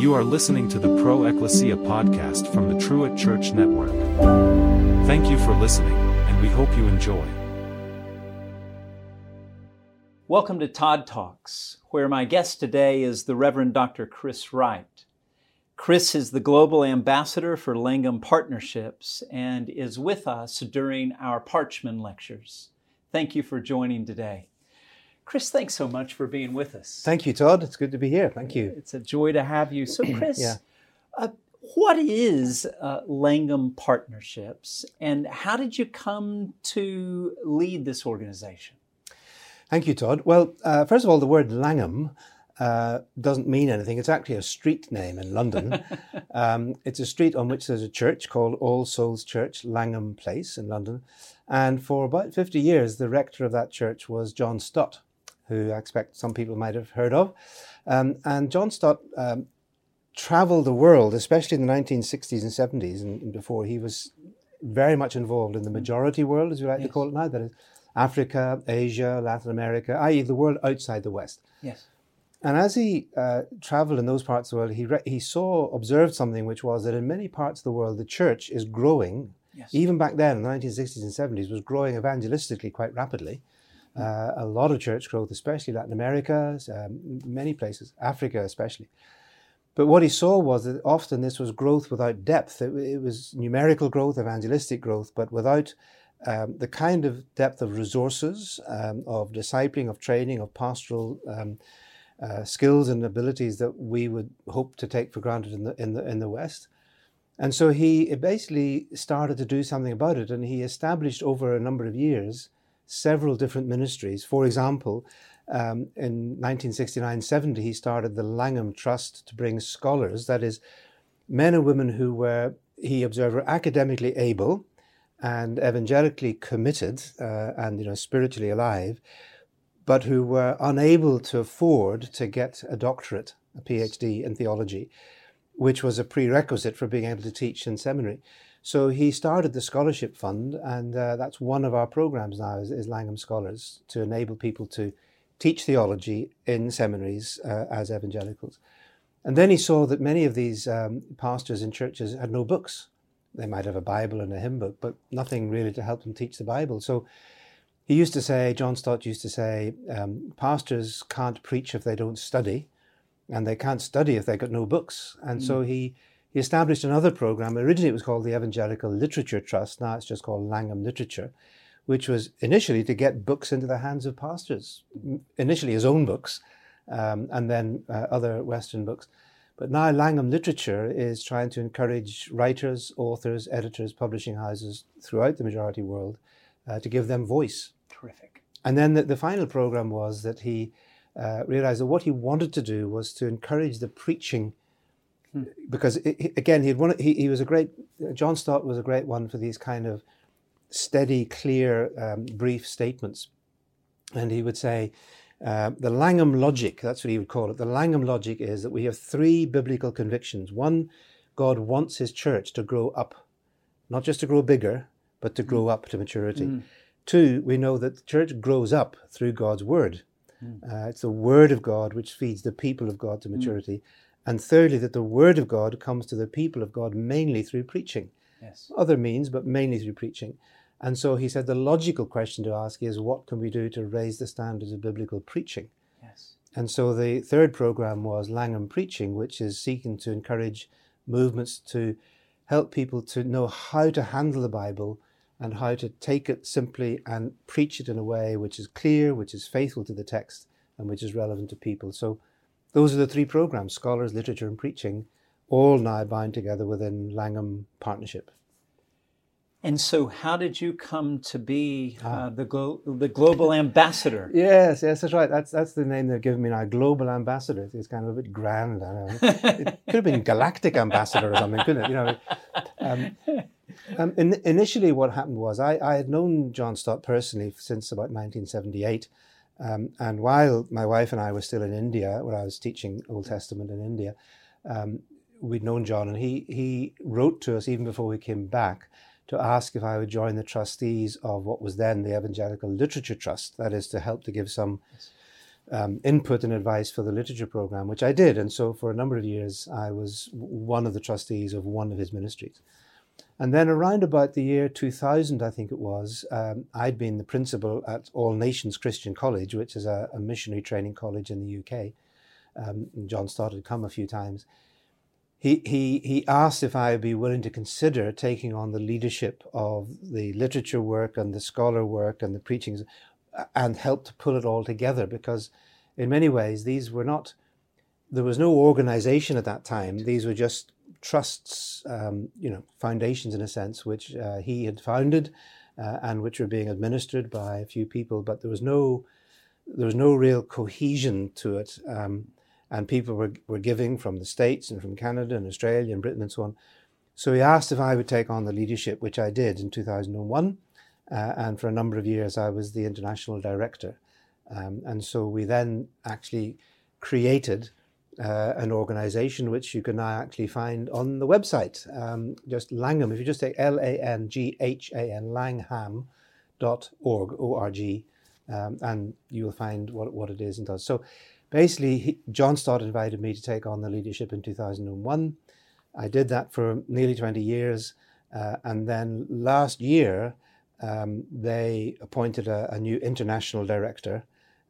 You are listening to the Pro Ecclesia podcast from the Truett Church Network. Thank you for listening, and we hope you enjoy. Welcome to Todd Talks, where my guest today is the Reverend Dr. Chris Wright. Chris is the Global Ambassador for Langham Partnerships and is with us during our Parchman lectures. Thank you for joining today. Chris, thanks so much for being with us. Thank you, Todd. It's good to be here. Thank you. It's a joy to have you. So, Chris, Yeah. uh, what is uh, Langham Partnerships and how did you come to lead this organization? Thank you, Todd. Well, uh, first of all, the word Langham uh, doesn't mean anything. It's actually a street name in London. um, it's a street on which there's a church called All Souls Church, Langham Place in London. And for about 50 years, the rector of that church was John Stott, who I expect some people might have heard of. Um, and John Stott um, traveled the world, especially in the 1960s and 70s and and before. He was very much involved in the majority world, as we like to call it now. That is Africa, Asia, Latin America, i.e., the world outside the West. Yes. And as he uh, traveled in those parts of the world, he, re- he saw, observed something, which was that in many parts of the world, the church is growing. Yes. Even back then, in the 1960s and 70s, was growing evangelistically quite rapidly. Uh, a lot of church growth, especially Latin America, um, many places, Africa especially. But what he saw was that often this was growth without depth. It, it was numerical growth, evangelistic growth, but without um, the kind of depth of resources, um, of discipling, of training, of pastoral um, uh, skills and abilities that we would hope to take for granted in the in the in the West. And so he basically started to do something about it, and he established over a number of years several different ministries. For example, um, in 1969-70, he started the Langham Trust to bring scholars, that is, men and women who were, he observed, were academically able and evangelically committed uh, and you know spiritually alive, but who were unable to afford to get a doctorate, a PhD in theology, which was a prerequisite for being able to teach in seminary. So he started the scholarship fund, and uh, that's one of our programs now is, is Langham Scholars to enable people to teach theology in seminaries uh, as evangelicals. And then he saw that many of these um, pastors in churches had no books. They might have a Bible and a hymn book, but nothing really to help them teach the Bible. So he used to say, John Stott used to say, um, pastors can't preach if they don't study, and they can't study if they've got no books. And so he, he established another program. Originally, it was called the Evangelical Literature Trust. Now it's just called Langham Literature, which was initially to get books into the hands of pastors, initially his own books, um, and then uh, other Western books. But now Langham Literature is trying to encourage writers, authors, editors, publishing houses throughout the majority world uh, to give them voice. Terrific. And then the, the final program was that he uh, realized that what he wanted to do was to encourage the preaching, because i i- again, he'd wanted, he, he was a great, John Stott was a great one for these kind of steady, clear, um, brief statements. And he would say, uh, the Langham logic, that's what he would call it. The Langham logic is that we have three biblical convictions. One, God wants his church to grow up, not just to grow bigger, but to grow up to maturity. Two, we know that the church grows up through God's word. Uh, it's the word of God which feeds the people of God to maturity. And thirdly, that the word of God comes to the people of God mainly through preaching. Yes. Other means, but mainly through preaching. And so he said the logical question to ask is what can we do to raise the standards of biblical preaching? Yes. And so the third program was Langham Preaching, which is seeking to encourage movements to help people to know how to handle the Bible and how to take it simply and preach it in a way which is clear, which is faithful to the text, and which is relevant to people. So those are the three programs scholars, literature, and preaching, all now bound together within Langham Partnership. And so, how did you come to be uh, the, glo- the global ambassador? Yes, yes, that's right. That's that's the name they've given me now. Global ambassador. It's kind of a bit grand. I don't know. it could have been galactic ambassador or something, couldn't it? You know. Um, um, in, initially, what happened was I, I had known John Stott personally since about 1978, um, and while my wife and I were still in India, where I was teaching Old Testament in India, um, we'd known John, and he he wrote to us even before we came back to ask if I would join the trustees of what was then the Evangelical Literature Trust. That is to help to give some um, input and advice for the literature program, which I did. And so for a number of years, I was one of the trustees of one of his ministries. And then around about the year 2000, I think it was, um, I'd been the principal at All Nations Christian College, which is a, a missionary training college in the UK. Um, John Stott had come a few times. He, he, he asked if I would be willing to consider taking on the leadership of the literature work and the scholar work and the preachings and help to pull it all together because in many ways these were not there was no organization at that time these were just trusts um, you know foundations in a sense which uh, he had founded uh, and which were being administered by a few people but there was no there was no real cohesion to it um, and people were, were giving from the states and from canada and australia and britain and so on so he asked if i would take on the leadership which i did in 2001 uh, and for a number of years, I was the international director. Um, and so we then actually created uh, an organization which you can now actually find on the website. Um, just Langham, if you just take L A N G H A N, langham.org, O-R-G, um, and you will find what, what it is and does. So basically, he, John Stott invited me to take on the leadership in 2001. I did that for nearly 20 years. Uh, and then last year, um, they appointed a, a, new international director,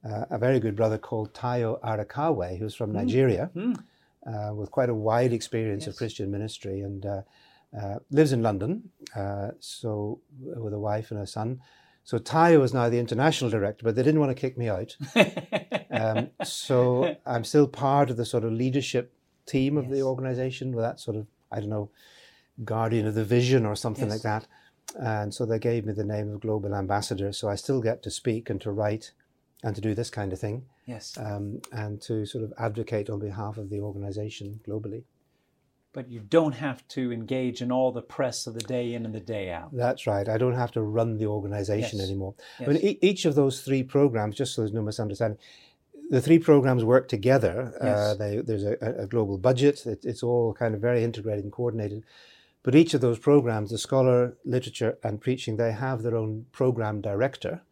uh, a very good brother called Tayo Arikawe, who's from mm. Nigeria, mm. Uh, with quite a wide experience yes. of Christian ministry and uh, uh lives in London, uh, so with a wife and a son. So Tayo is now the international director, but they didn't want to kick me out. um, so I'm still part of the sort of leadership team of yes. the organization with that sort of, I don't know, guardian of the vision or something yes. like that. And so they gave me the name of global ambassador. So I still get to speak and to write and to do this kind of thing. Yes. Um, and to sort of advocate on behalf of the organization globally. But you don't have to engage in all the press of the day in and the day out. That's right. I don't have to run the organization yes. anymore. Yes. I mean, e- each of those three programs, just so there's no misunderstanding, the three programs work together. Yes. Uh, they, there's a, a, global budget. It, it's all kind of very integrated and coordinated. But each of those programs, the scholar, literature, and preaching, they have their own program director,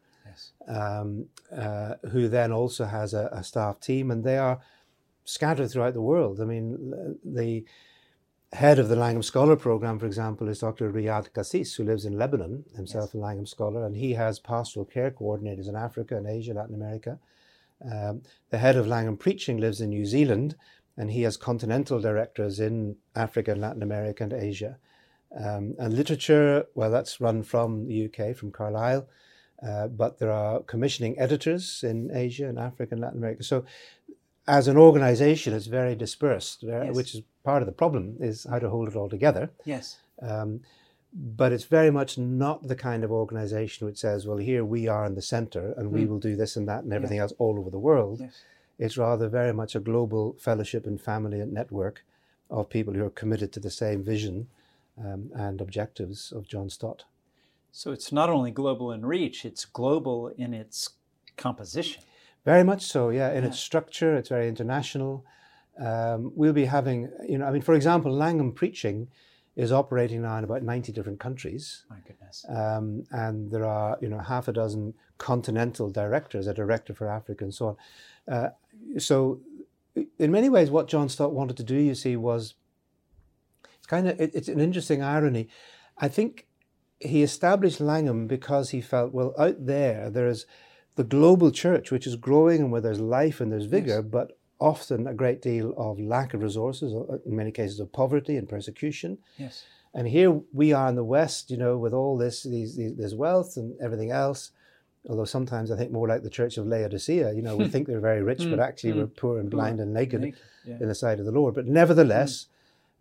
yes. um, uh, who then also has a, a, staff team, and they are scattered throughout the world. I mean, the head of the Langham Scholar Program, for example, is Dr. Riyad Kassis, who lives in Lebanon, himself yes. a Langham Scholar, and he has pastoral care coordinators in Africa and Asia, Latin America. Um, the head of Langham Preaching lives in New Zealand, and he has continental directors in Africa and Latin America and Asia. Um, and literature, well, that's run from the UK, from Carlisle, uh, but there are commissioning editors in Asia and Africa and Latin America. So, as an organization, it's very dispersed, very, yes. which is part of the problem, is how to hold it all together. Yes. Um, but it's very much not the kind of organization which says, well, here we are in the center and mm. we will do this and that and everything else all over the world. Yes it's rather very much a global fellowship and family and network of people who are committed to the same vision um, and objectives of John Stott. So it's not only global in reach, it's global in its composition. Very much so, yeah. In yeah. its structure, it's very international. Um, we'll be having, you know, I mean, for example, Langham Preaching is operating now in about 90 different countries. My goodness. Um, and there are, you know, half a dozen continental directors, a director for Africa and so on. Uh, so, in many ways, what John Stott wanted to do, you see, was it's kind of it, it's an interesting irony. I think he established Langham because he felt, well, out there there is the global church, which is growing and where there's life and there's vigor, yes. but often a great deal of lack of resources, in many cases of poverty and persecution. Yes. And here we are in the West, you know, with all this, these, these, this wealth and everything else, although sometimes I think more like the Church of Laodicea. You know, we think we're very rich, but mm, actually mm, we're poor and blind and naked, naked yeah. in the sight of the Lord. But nevertheless, mm.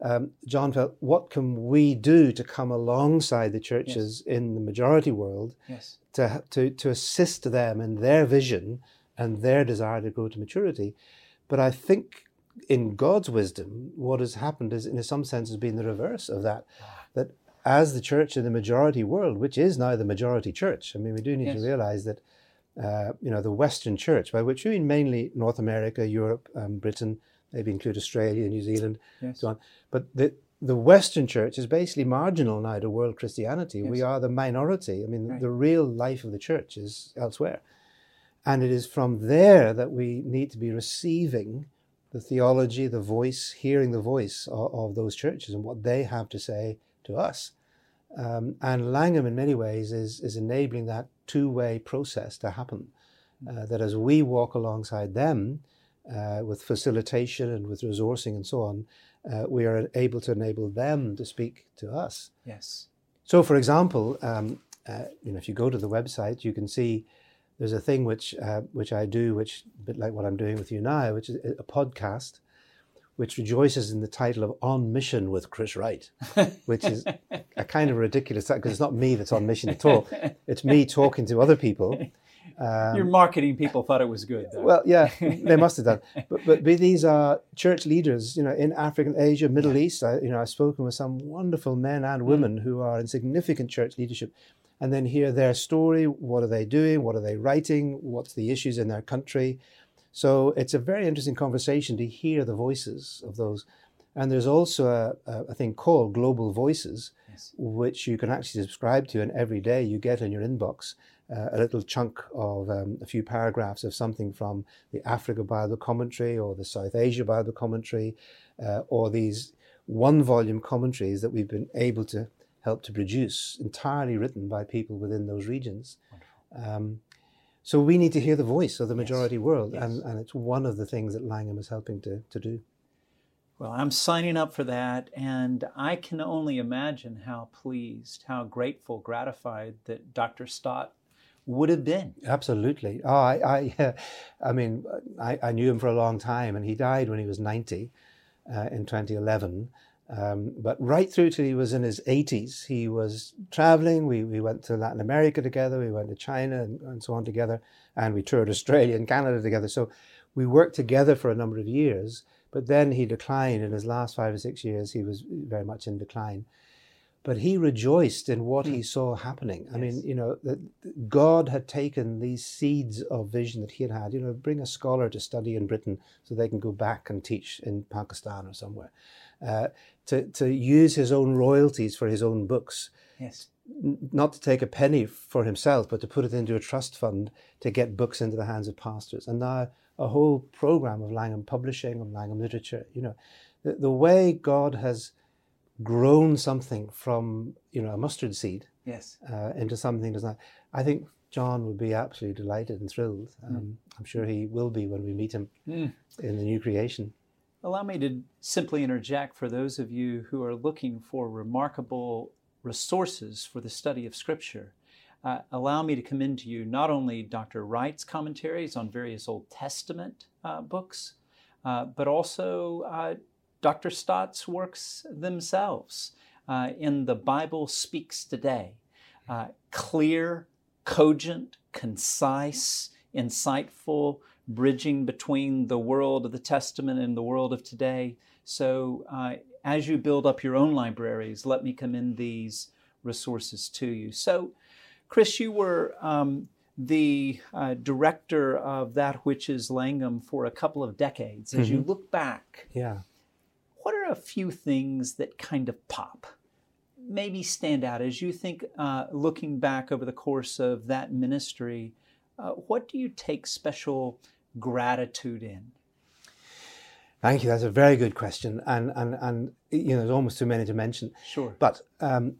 Um, John felt, what can we do to come alongside the churches yes. in the majority world yes. to, to, to assist them in their vision and their desire to grow to maturity? But I think in God's wisdom, what has happened is, in some sense, has been the reverse of that. Ah. That as the church in the majority world, which is now the majority church. I mean, we do need yes. to realize that, uh, you know, the Western church, by which we mean mainly North America, Europe, um, Britain, maybe include Australia, New Zealand, yes. so on. But the, the Western church is basically marginal now to world Christianity. Yes. We are the minority. I mean, right. the real life of the church is elsewhere. And it is from there that we need to be receiving the theology, the voice, hearing the voice of, of those churches and what they have to say to us. Um, and Langham, in many ways, is, is enabling that two way process to happen. Uh, that as we walk alongside them uh, with facilitation and with resourcing and so on, uh, we are able to enable them to speak to us. Yes. So, for example, um, uh, you know, if you go to the website, you can see there's a thing which uh, which I do, which a bit like what I'm doing with you now, which is a podcast, which rejoices in the title of "On Mission with Chris Wright," which is a kind of ridiculous title because it's not me that's on mission at all. It's me talking to other people. Um, Your marketing people thought it was good. Though. Well, yeah, they must have done. But, but, but these are church leaders, you know, in Africa, Asia, Middle yeah. East. I, you know, I've spoken with some wonderful men and women mm. who are in significant church leadership, and then hear their story. What are they doing? What are they writing? What's the issues in their country? So it's a very interesting conversation to hear the voices of those. And there's also a, a, a thing called Global Voices, yes. which you can actually subscribe to, and every day you get in your inbox uh, a little chunk of um, a few paragraphs of something from the Africa Bible Commentary or the South Asia Bible Commentary, uh, or these one volume commentaries that we've been able to help to produce, entirely written by people within those regions. Um, so we need to hear the voice of the majority yes. world, yes. And, and it's one of the things that Langham is helping to, to do. Well, I'm signing up for that, and I can only imagine how pleased, how grateful, gratified that Dr. Stott would have been. Absolutely. Oh, I, I, I mean, I, I, knew him for a long time, and he died when he was 90 uh, in 2011. Um, but right through till he was in his 80s, he was traveling. We, we went to Latin America together, we went to China and, and so on together, and we toured Australia and Canada together. So we worked together for a number of years. But then he declined in his last five or six years. He was very much in decline but he rejoiced in what he saw happening. Yes. I mean, you know, that God had taken these seeds of vision that he had had, you know, bring a scholar to study in Britain so they can go back and teach in Pakistan or somewhere, uh, to, to use his own royalties for his own books. Yes. not to take a penny for himself, but to put it into a trust fund to get books into the hands of pastors. And now a whole program of Langham publishing, of Langham literature, you know, the, the way God has grown something from you know a mustard seed yes uh, into something that's not i think john would be absolutely delighted and thrilled hmm. um, mm. i'm sure he will be when we meet him mm. in the new creation allow me to simply interject for those of you who are looking for remarkable resources for the study of scripture uh, allow me to commend to you not only dr wright's commentaries on various old testament uh, books uh, but also uh, Dr. Stott's works themselves uh, in The Bible Speaks Today. Uh, clear, cogent, concise, insightful, bridging between the world of the Testament and the world of today. So, uh, as you build up your own libraries, let me commend these resources to you. So, Chris, you were um, the uh, director of that which is Langham for a couple of decades. As mm-hmm. you look back, yeah what are a few things that kind of pop? Maybe stand out as you think, uh, looking back over the course of that ministry, uh, what do you take special gratitude in? Thank you. That's a very good question, and and and you know, there's almost too many to mention. Sure. But um,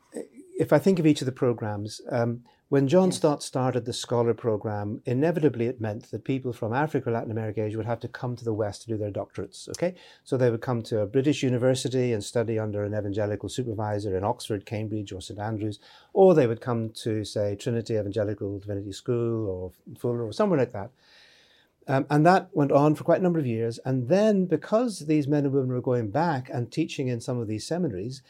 if I think of each of the programs, um, when John yes. Stott started the Scholar program, inevitably it meant that people from Africa, Latin America, Asia would have to come to the West to do their doctorates. Okay, so they would come to a British university and study under an evangelical supervisor in Oxford, Cambridge, or St Andrews, or they would come to say Trinity Evangelical Divinity School or Fuller or somewhere like that. Um, and that went on for quite a number of years. And then, because these men and women were going back and teaching in some of these seminaries,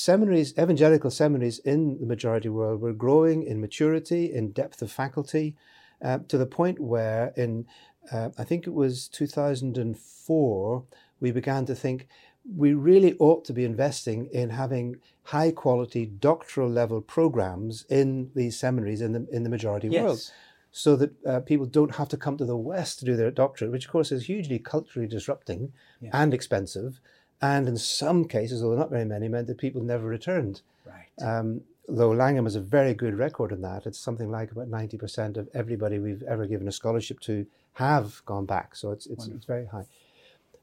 seminaries, evangelical seminaries in the majority world were growing in maturity, in depth of faculty, uh, to the point where in, uh, I think it was 2004, we began to think we really ought to be investing in having high quality doctoral level programs in these seminaries in the, in the majority yes. world so that uh, people don't have to come to the West to do their doctorate, which of course is hugely culturally disrupting yeah. and expensive and in some cases, although not very many, meant that people never returned. Right. Um, though Langham has a very good record in that, it's something like about 90% of everybody we've ever given a scholarship to have gone back. So it's, it's, it's very high.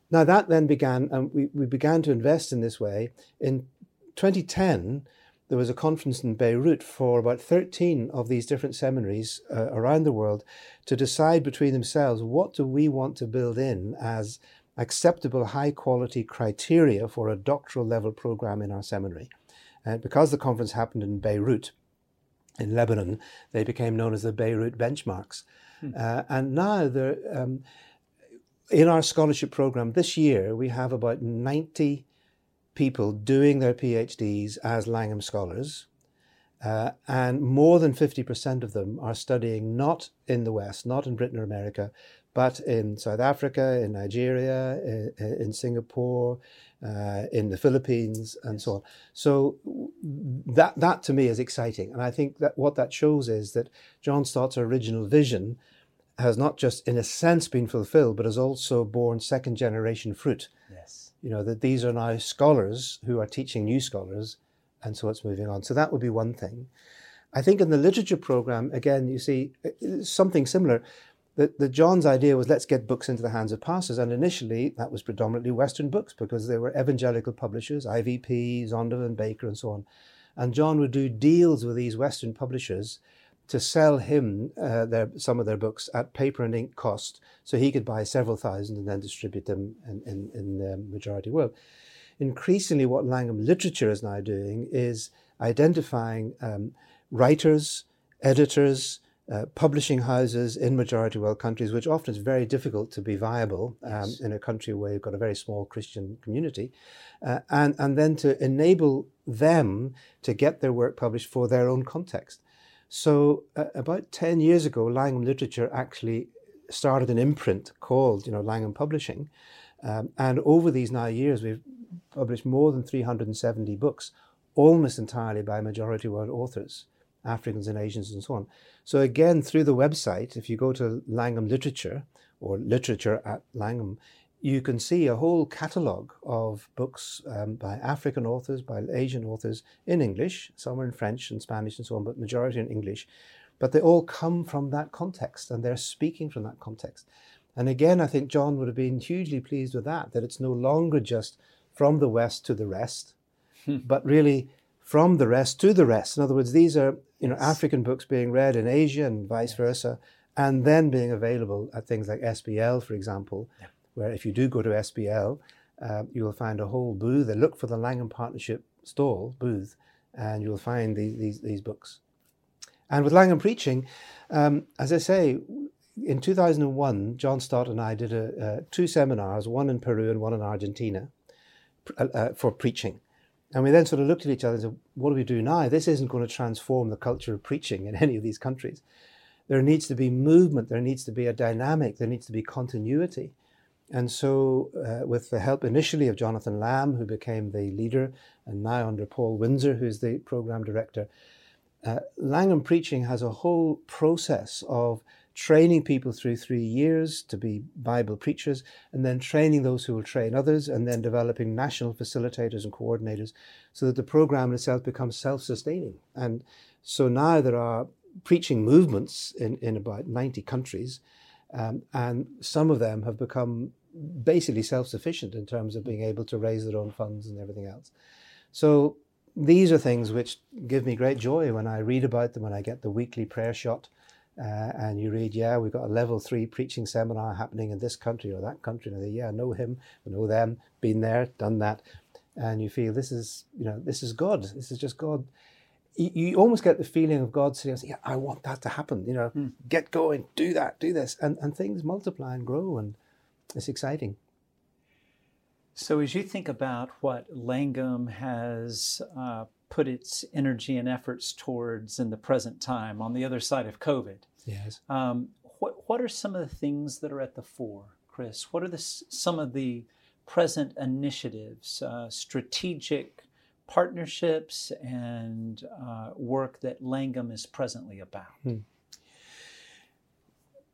Now that then began, and we, we began to invest in this way. In 2010, there was a conference in Beirut for about 13 of these different seminaries uh, around the world to decide between themselves what do we want to build in as acceptable high quality criteria for a doctoral level program in our seminary. And because the conference happened in Beirut, in Lebanon, they became known as the Beirut benchmarks. Hmm. Uh, and now, um, in our scholarship program this year, we have about 90 people doing their PhDs as Langham scholars. Uh, and more than 50% of them are studying not in the West, not in Britain or America, but in South Africa, in Nigeria, in, in Singapore, uh, in the Philippines, and so on. So that that to me is exciting, and I think that what that shows is that John Stott's original vision has not just, in a sense, been fulfilled, but has also borne second generation fruit. Yes you know, that these are now scholars who are teaching new scholars, and so it's moving on. So that would be one thing. I think in the literature program, again, you see something similar. That the John's idea was let's get books into the hands of pastors, and initially that was predominantly Western books because there were evangelical publishers, IVP, Zondervan, Baker, and so on. And John would do deals with these Western publishers to sell him uh, their, some of their books at paper and ink cost, so he could buy several thousand and then distribute them in, in, in the majority world. Increasingly, what Langham Literature is now doing is identifying um, writers, editors, uh, publishing houses in majority world countries, which often is very difficult to be viable um, yes. in a country where you've got a very small Christian community, uh, and, and then to enable them to get their work published for their own context. So uh, about 10 years ago, Langham Literature actually started an imprint called, you know, Langham Publishing. Um, and over these nine years, we've published more than 370 books, almost entirely by majority world authors, Africans and Asians and so on. So again, through the website, if you go to Langham Literature or literature at Langham, you can see a whole catalogue of books um, by African authors, by Asian authors in English, some are in French and Spanish and so on, but majority in English. But they all come from that context and they're speaking from that context. And again, I think John would have been hugely pleased with that, that it's no longer just from the West to the rest, hmm. but really from the rest to the rest. In other words, these are you know yes. African books being read in Asia and vice versa, and then being available at things like SBL, for example, yeah where if you do go to SBL, uh, you will find a whole booth. Look for the Langham Partnership stall booth, and you'll find these, these, these books. And with Langham Preaching, um, as I say, in 2001, John Stott and I did a, uh, two seminars, one in Peru and one in Argentina, uh, uh, for preaching. And we then sort of looked at each other and said, what do we do now? This isn't going to transform the culture of preaching in any of these countries. There needs to be movement, there needs to be a dynamic, there needs to be continuity. And so, uh, with the help initially of Jonathan Lamb, who became the leader, and now under Paul Windsor, who's the program director, uh, Langham Preaching has a whole process of training people through three years to be Bible preachers, and then training those who will train others, and then developing national facilitators and coordinators so that the program itself becomes self sustaining. And so now there are preaching movements in, in about 90 countries. Um, and some of them have become basically self-sufficient in terms of being able to raise their own funds and everything else. So these are things which give me great joy when I read about them, when I get the weekly prayer shot. Uh, and you read, yeah, we've got a level three preaching seminar happening in this country or that country. And they, yeah, I know him, I know them, been there, done that. And you feel this is, you know, this is God. This is just God you, almost get the feeling of God saying, "Yeah, I want that to happen." You know, mm. get going, do that, do this, and and things multiply and grow, and it's exciting. So, as you think about what Langham has uh, put its energy and efforts towards in the present time, on the other side of COVID, yes, um, what what are some of the things that are at the fore, Chris? What are the some of the present initiatives, uh, strategic partnerships and uh, work that Langham is presently about? Hmm.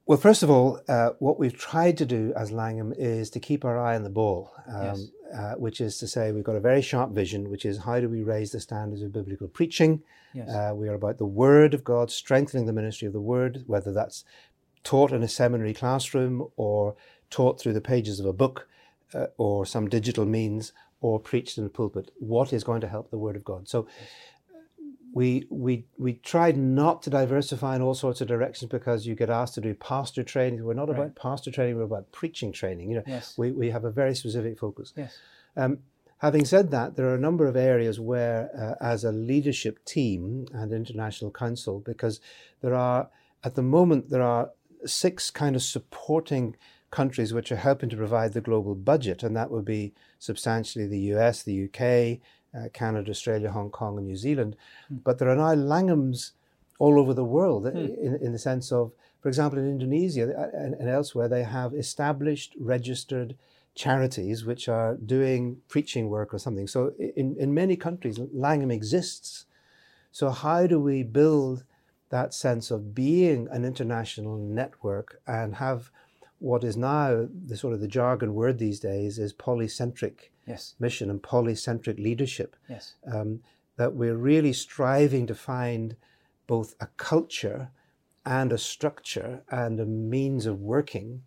Well, first of all, uh, what we've tried to do as Langham is to keep our eye on the ball. Um, yes. Uh, which is to say, we've got a very sharp vision, which is how do we raise the standards of biblical preaching? Yes. Uh, we are about the Word of God, strengthening the ministry of the Word, whether that's taught in a seminary classroom or taught through the pages of a book uh, or some digital means or preached in the pulpit. What is going to help the Word of God? So we we we tried not to diversify in all sorts of directions because you get asked to do pastor training. We're not Right. about pastor training; we're about preaching training. You know, Yes. we we have a very specific focus. Yes. Um, having said that, there are a number of areas where, uh, as a leadership team and international council, because there are at the moment there are six kind of supporting countries which are helping to provide the global budget, and that would be substantially the US, the UK, uh, Canada, Australia, Hong Kong, and New Zealand. But there are now Langhams all over the world in, in the sense of, for example, in Indonesia uh, and, and elsewhere, they have established, registered charities which are doing preaching work or something. So in, in many countries, Langham exists. So how do we build that sense of being an international network and have what is now the sort of the jargon word these days is polycentric Yes. mission and polycentric leadership Yes. um, that we're really striving to find both a culture and a structure and a means of working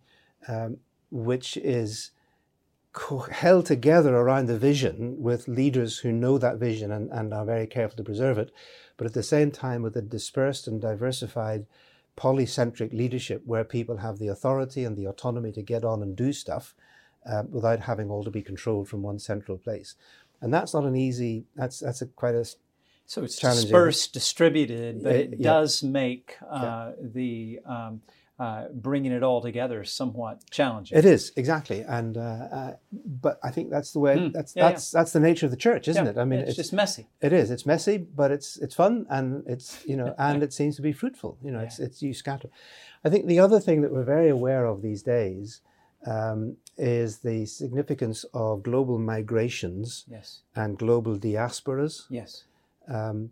um, which is co- held together around the vision with leaders who know that vision and, and are very careful to preserve it, but at the same time with a dispersed and diversified polycentric leadership where people have the authority and the autonomy to get on and do stuff um, without having all to be controlled from one central place. And that's not an easy. That's that's a quite a So it's challenging. dispersed, distributed, but Yeah, it yeah. does make uh, the um, uh, bringing it all together is somewhat challenging. It is exactly, and uh, uh, but I think that's the way. Mm, That's yeah, that's that's the nature of the church, isn't Yeah, it? I mean, it's, just messy. it is. It's messy, but it's it's fun, and it's you know, and it seems to be fruitful. You know, it's it's you scatter. I think the other thing that we're very aware of these days um, is the significance of global migrations Yes. and global diasporas. Yes. Um,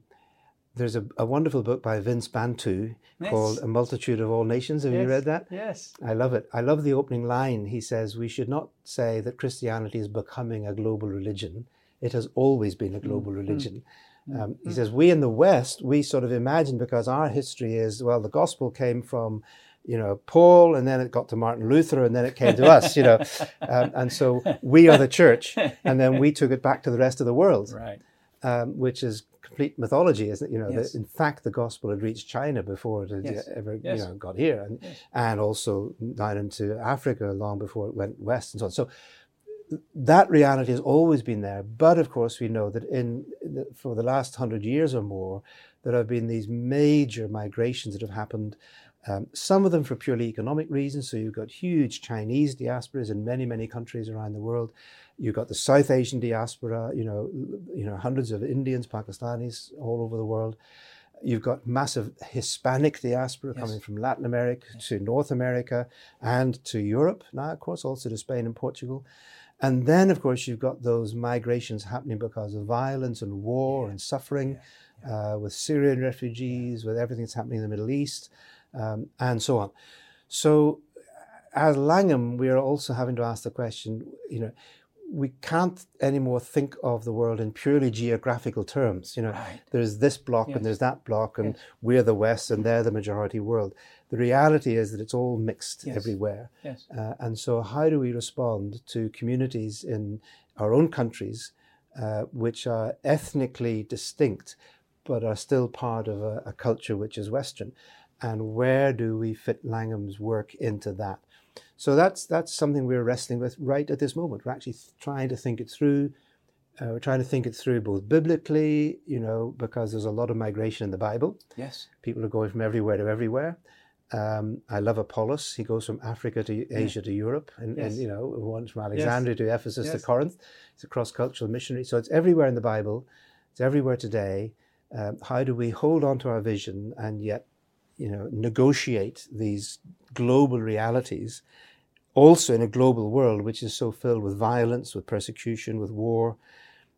there's a, a wonderful book by Vince Bantu Yes. called A Multitude of All Nations. Have you read that? Yes. I love it. I love the opening line. He says, We should not say that Christianity is becoming a global religion. It has always been a global religion. Um, he says, We in the West, we sort of imagine because our history is, well, the gospel came from, you know, Paul, and then it got to Martin Luther, and then it came to us, you know. Um, and so we are the church, and then we took it back to the rest of the world Right. um, which is complete mythology, isn't it? You know, Yes. that in fact, the gospel had reached China before it had Yes. ever, Yes. you know, got here, and and also down into Africa long before it went west and so on. So that reality has always been there. But of course, we know that in, in the, for the last hundred years or more, there have been these major migrations that have happened. Um, some of them for purely economic reasons. So you've got huge Chinese diasporas in many, many countries around the world. You've got the South Asian diaspora. You know, you know, hundreds of Indians, Pakistanis all over the world. You've got massive Hispanic diaspora Yes. coming from Latin America to North America and to Europe now, of course, also to Spain and Portugal. And then, of course, you've got those migrations happening because of violence and war and suffering, Uh, with Syrian refugees, with everything that's happening in the Middle East, um, and so on. So, as Langham, we are also having to ask the question, you know, we can't anymore think of the world in purely geographical terms. You know, Right. there's this block Yes. and there's that block, and Yes. we're the West and they're the majority world. The reality is that it's all mixed Yes. everywhere. Yes. Uh, and so, how do we respond to communities in our own countries uh, which are ethnically distinct but are still part of a, a culture which is Western? And where do we fit Langham's work into that? So that's that's something we're wrestling with right at this moment. We're actually trying to think it through. Uh, we're trying to think it through both biblically, you know, because there's a lot of migration in the Bible. Yes. People are going from everywhere to everywhere. Um, I love Apollos. He goes from Africa to Asia to Europe, and, Yes. and you know, once from Alexandria to Ephesus Yes. to Corinth. It's a cross-cultural missionary. So it's everywhere in the Bible. It's everywhere today. Um, how do we hold on to our vision and yet, you know, negotiate these global realities, also in a global world which is so filled with violence, with persecution, with war,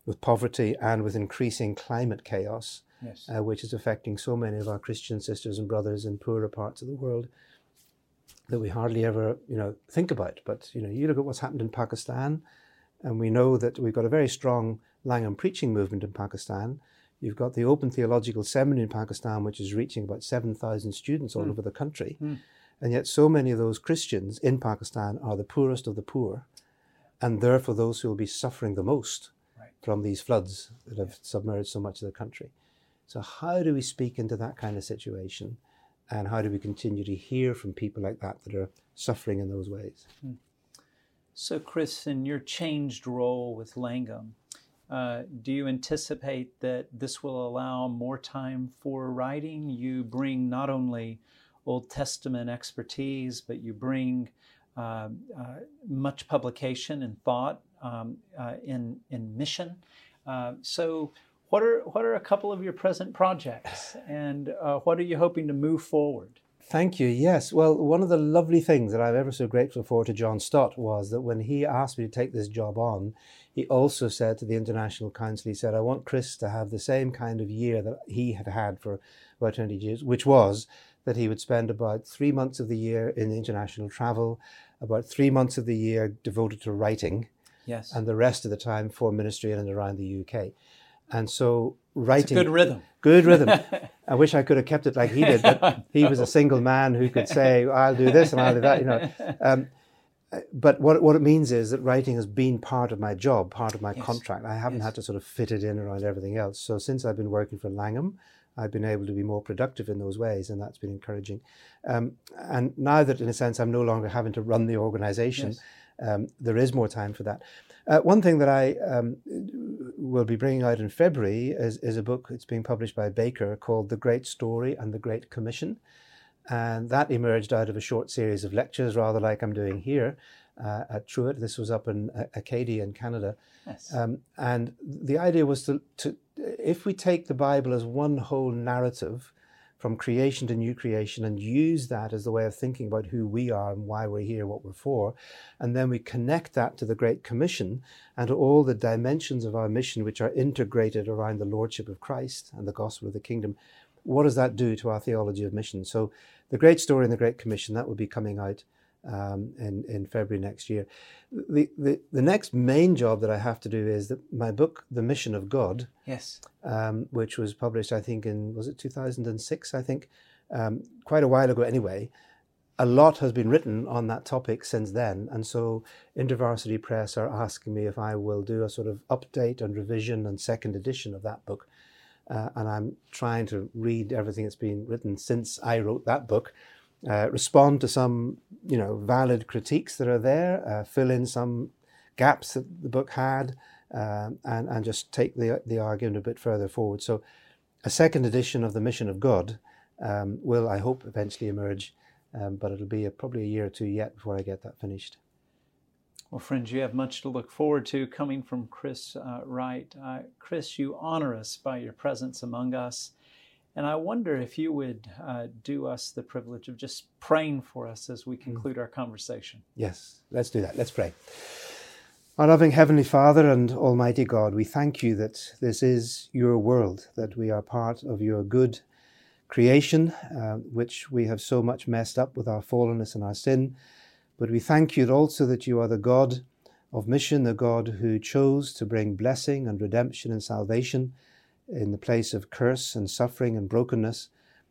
with poverty, and with increasing climate chaos Yes. uh, which is affecting so many of our Christian sisters and brothers in poorer parts of the world that we hardly ever, you know, think about. But you know, you look at what's happened in Pakistan. And we know that we've got a very strong Langham preaching movement in Pakistan. You've got the Open Theological Seminary in Pakistan, which is reaching about 7,000 students all Mm. over the country. Mm. And yet, so many of those Christians in Pakistan are the poorest of the poor, and therefore those who will be suffering the most Right. from these floods that have submerged so much of the country. So, how do we speak into that kind of situation? And how do we continue to hear from people like that that are suffering in those ways? So, Chris, in your changed role with Langham, uh, do you anticipate that this will allow more time for writing? You bring not only Old Testament expertise, but you bring uh, uh, much publication and thought um, uh, in in mission. Uh, so, what are what are a couple of your present projects, and what are you hoping to move forward? Thank you. Yes. Well, one of the lovely things that I'm ever so grateful for to John Stott was that when he asked me to take this job on, he also said to the International Council, he said, I want Chris to have the same kind of year that he had had for about 20 years, which was that he would spend about three months of the year in international travel, about three months of the year devoted to writing, Yes, and the rest of the time for ministry in and around the UK. And so writing good rhythm. good rhythm. I wish I could have kept it like he did, but he was a single man who could say, "I'll do this and I'll do that," you know. Um, but what what it means is that writing has been part of my job, part of my Yes. contract. I haven't Yes. had to sort of fit it in around everything else. So since I've been working for Langham, I've been able to be more productive in those ways, and that's been encouraging. Um, and now that, in a sense, I'm no longer having to run the organisation, Yes. Um, there is more time for that. Uh, one thing that I um, will be bringing out in February is, is a book. It's being published by Baker called The Great Story and the Great Commission. And that emerged out of a short series of lectures, rather like I'm doing here uh, at Truett. This was up in uh, Acadia in Canada. Yes. Um, and the idea was to, to, if we take the Bible as one whole narrative from creation to new creation and use that as the way of thinking about who we are and why we're here, what we're for, and then we connect that to the Great Commission and to all the dimensions of our mission which are integrated around the Lordship of Christ and the gospel of the kingdom, what does that do to our theology of mission? So, the Great Story and the Great Commission, that will be coming out um, in, in February next year. The, the, the next main job that I have to do is that my book, The Mission of God, yes. um, which was published, I think, in, was it 2006, I think, um, quite a while ago anyway. A lot has been written on that topic since then. And so InterVarsity Press are asking me if I will do a sort of update and revision and second edition of that book. Uh, and I'm trying to read everything that's been written since I wrote that book, uh, respond to some, you know, valid critiques that are there, uh, fill in some gaps that the book had, um, and and just take the the argument a bit further forward. So, a second edition of the Mission of God um, will, I hope, eventually emerge, um, but it'll be a, probably a year or two yet before I get that finished. Well, friends, you have much to look forward to coming from Chris uh, Wright. Uh, Chris, you honor us by your presence among us. And I wonder if you would uh, do us the privilege of just praying for us as we conclude our conversation. Yes, let's do that. Let's pray. Our loving Heavenly Father and Almighty God, we thank you that this is your world, that we are part of your good creation, uh, which we have so much messed up with our fallenness and our sin. But we thank you also that you are the God of mission, the God who chose to bring blessing and redemption and salvation in the place of curse and suffering and brokenness.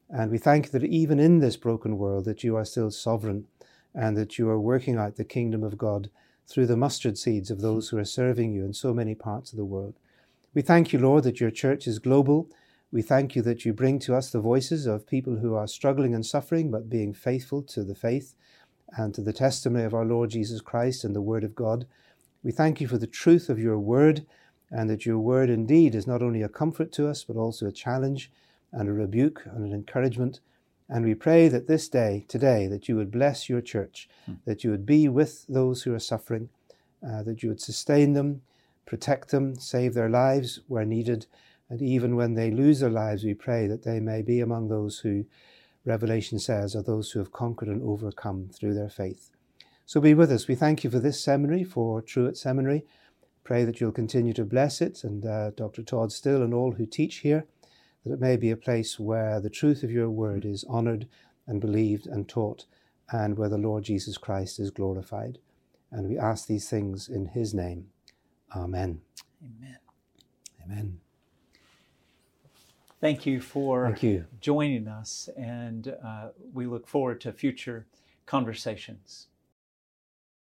And we thank you that even in this broken world that you are still sovereign and that you are working out the kingdom of God through the mustard seeds of those who are serving you in so many parts of the world. We thank you, Lord, that your church is global. We thank you that you bring to us the voices of people who are struggling and suffering, but being faithful to the faith and to the testimony of our Lord Jesus Christ and the Word of God. We thank you for the truth of your Word, and that your Word indeed is not only a comfort to us, but also a challenge and a rebuke and an encouragement. And we pray that this day, today, that you would bless your church, that you would be with those who are suffering, uh, that you would sustain them, protect them, save their lives where needed. And even when they lose their lives, we pray that they may be among those who, Revelation says, are those who have conquered and overcome through their faith. So be with us. We thank you for this seminary, for Truett Seminary. Pray that you'll continue to bless it and uh, Dr. Todd Still and all who teach here, that it may be a place where the truth of your word is honored and believed and taught, and where the Lord Jesus Christ is glorified. And we ask these things in his name. Amen. Amen. Amen. Thank you for Thank you. joining us, and uh, we look forward to future conversations.